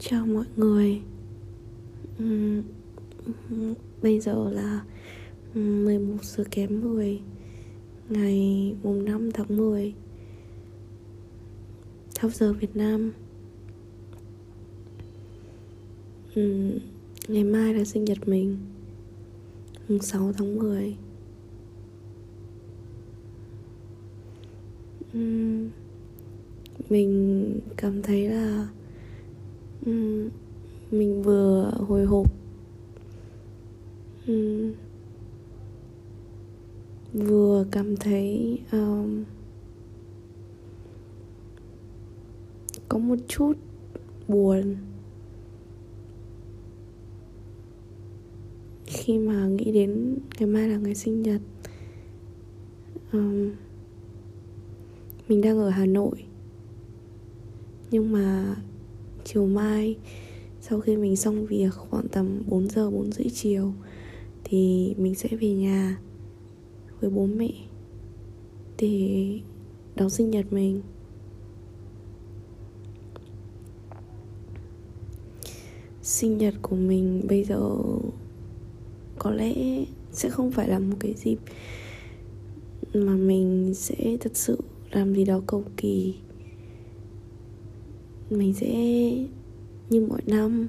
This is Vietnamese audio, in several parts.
Chào mọi người. Bây giờ là 11 giờ kém 10 Ngày mùng 5 tháng 10 Theo giờ Việt Nam. Ngày mai là sinh nhật mình, Mùng 6 tháng 10 Mình cảm thấy là mình vừa hồi hộp. Vừa cảm thấy um, có một chút buồn. Khi mà nghĩ đến ngày mai là ngày sinh nhật um, mình đang ở hà nội. Nhưng mà chiều mai. Sau khi mình xong việc khoảng tầm 4 giờ 4 rưỡi chiều, thì mình sẽ về nhà với bố mẹ để đón sinh nhật mình. Sinh nhật của mình bây giờ có lẽ sẽ không phải là một cái dịp mà mình sẽ thật sự làm gì đó cầu kỳ mình sẽ, như mọi năm,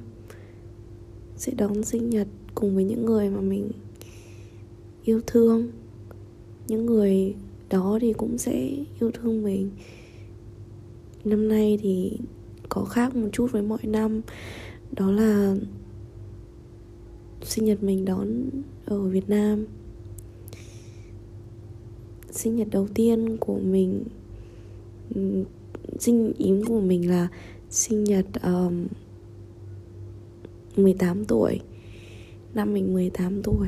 sẽ đón sinh nhật cùng với những người mà mình yêu thương. Những người đó thì cũng sẽ yêu thương mình. Năm nay thì có khác một chút với mọi năm. Đó là sinh nhật mình đón ở Việt Nam. Sinh nhật đầu tiên của mình sinh ý của mình là sinh nhật um, 18 tuổi. Năm mình 18 tuổi.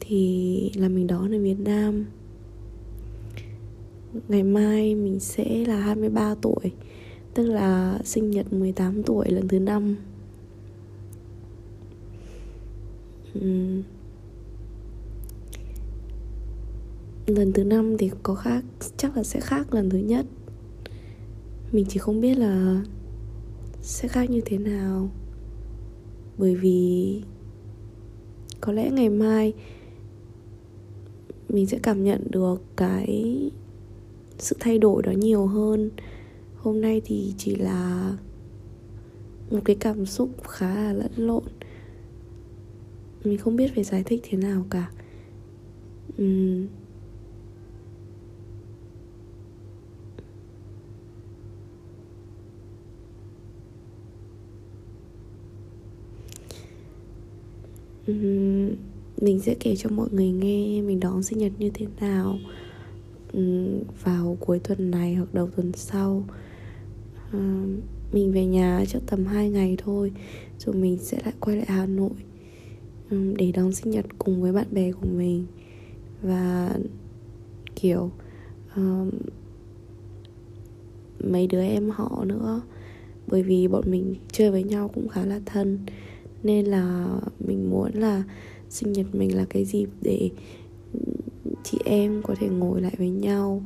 Thì là mình đón ở Việt Nam. Ngày mai mình sẽ là 23 tuổi Tức là sinh nhật 18 tuổi lần thứ năm. Uhm. Lần thứ năm thì có khác Chắc là sẽ khác lần thứ nhất. Mình chỉ không biết là Sẽ khác như thế nào. Bởi vì có lẽ ngày mai mình sẽ cảm nhận được cái sự thay đổi đó nhiều hơn. Hôm nay thì chỉ là một cái cảm xúc khá là lẫn lộn. Mình không biết phải giải thích thế nào cả. Uhm, mình sẽ kể cho mọi người nghe mình đón sinh nhật như thế nào vào cuối tuần này hoặc đầu tuần sau. Mình về nhà chắc tầm 2 ngày thôi rồi mình sẽ lại quay lại Hà Nội để đón sinh nhật cùng với bạn bè của mình. Và kiểu um, mấy đứa em họ nữa bởi vì bọn mình chơi với nhau cũng khá là thân nên là mình muốn là sinh nhật mình là cái dịp để chị em có thể ngồi lại với nhau,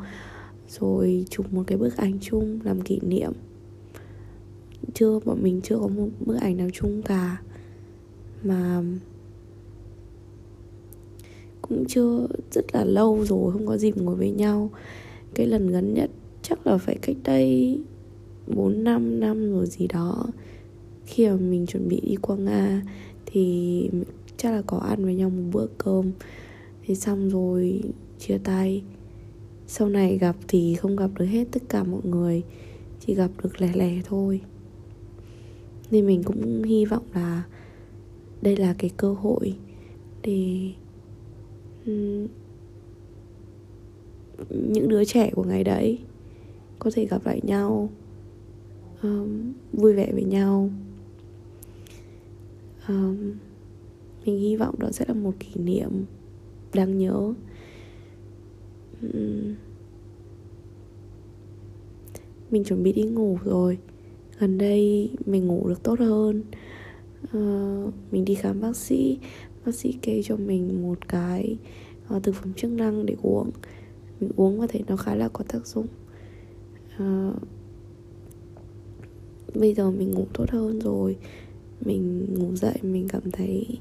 rồi chụp một cái bức ảnh chung làm kỷ niệm. Chưa, bọn mình chưa có một bức ảnh nào chung cả. Mà cũng chưa, rất là lâu rồi không có dịp ngồi với nhau. Cái lần gần nhất chắc là phải cách đây 4 năm năm rồi gì đó khi mà mình chuẩn bị đi qua nga thì chắc là có ăn với nhau một bữa cơm. Thì xong rồi chia tay. Sau này gặp thì không gặp được hết tất cả mọi người chỉ gặp được lẻ lẻ thôi. Nên mình cũng hy vọng là đây là cái cơ hội để những đứa trẻ của ngày đấy có thể gặp lại nhau um, vui vẻ với nhau um, mình hy vọng đó sẽ là một kỷ niệm đáng nhớ. Um, mình chuẩn bị đi ngủ rồi. Gần đây mình ngủ được tốt hơn. Uh, mình đi khám bác sĩ. Bác sĩ kê cho mình một cái uh, thực phẩm chức năng để uống. Mình uống và thấy nó khá là có tác dụng. Uh, bây giờ mình ngủ tốt hơn rồi mình ngủ dậy mình cảm thấy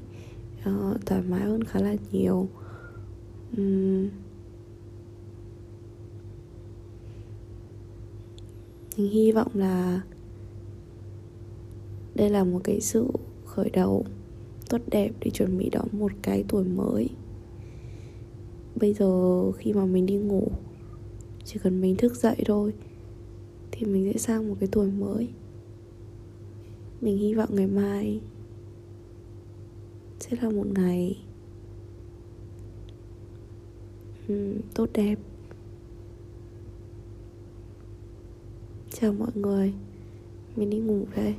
uh, thoải mái hơn khá là nhiều. Um, mình hy vọng là đây là một cái sự khởi đầu tốt đẹp để chuẩn bị đón một cái tuổi mới. Bây giờ khi mà mình đi ngủ chỉ cần mình thức dậy thôi thì mình sẽ sang một cái tuổi mới mình hy vọng ngày mai sẽ là một ngày um, tốt đẹp. Chào mọi người. Mình đi ngủ đây.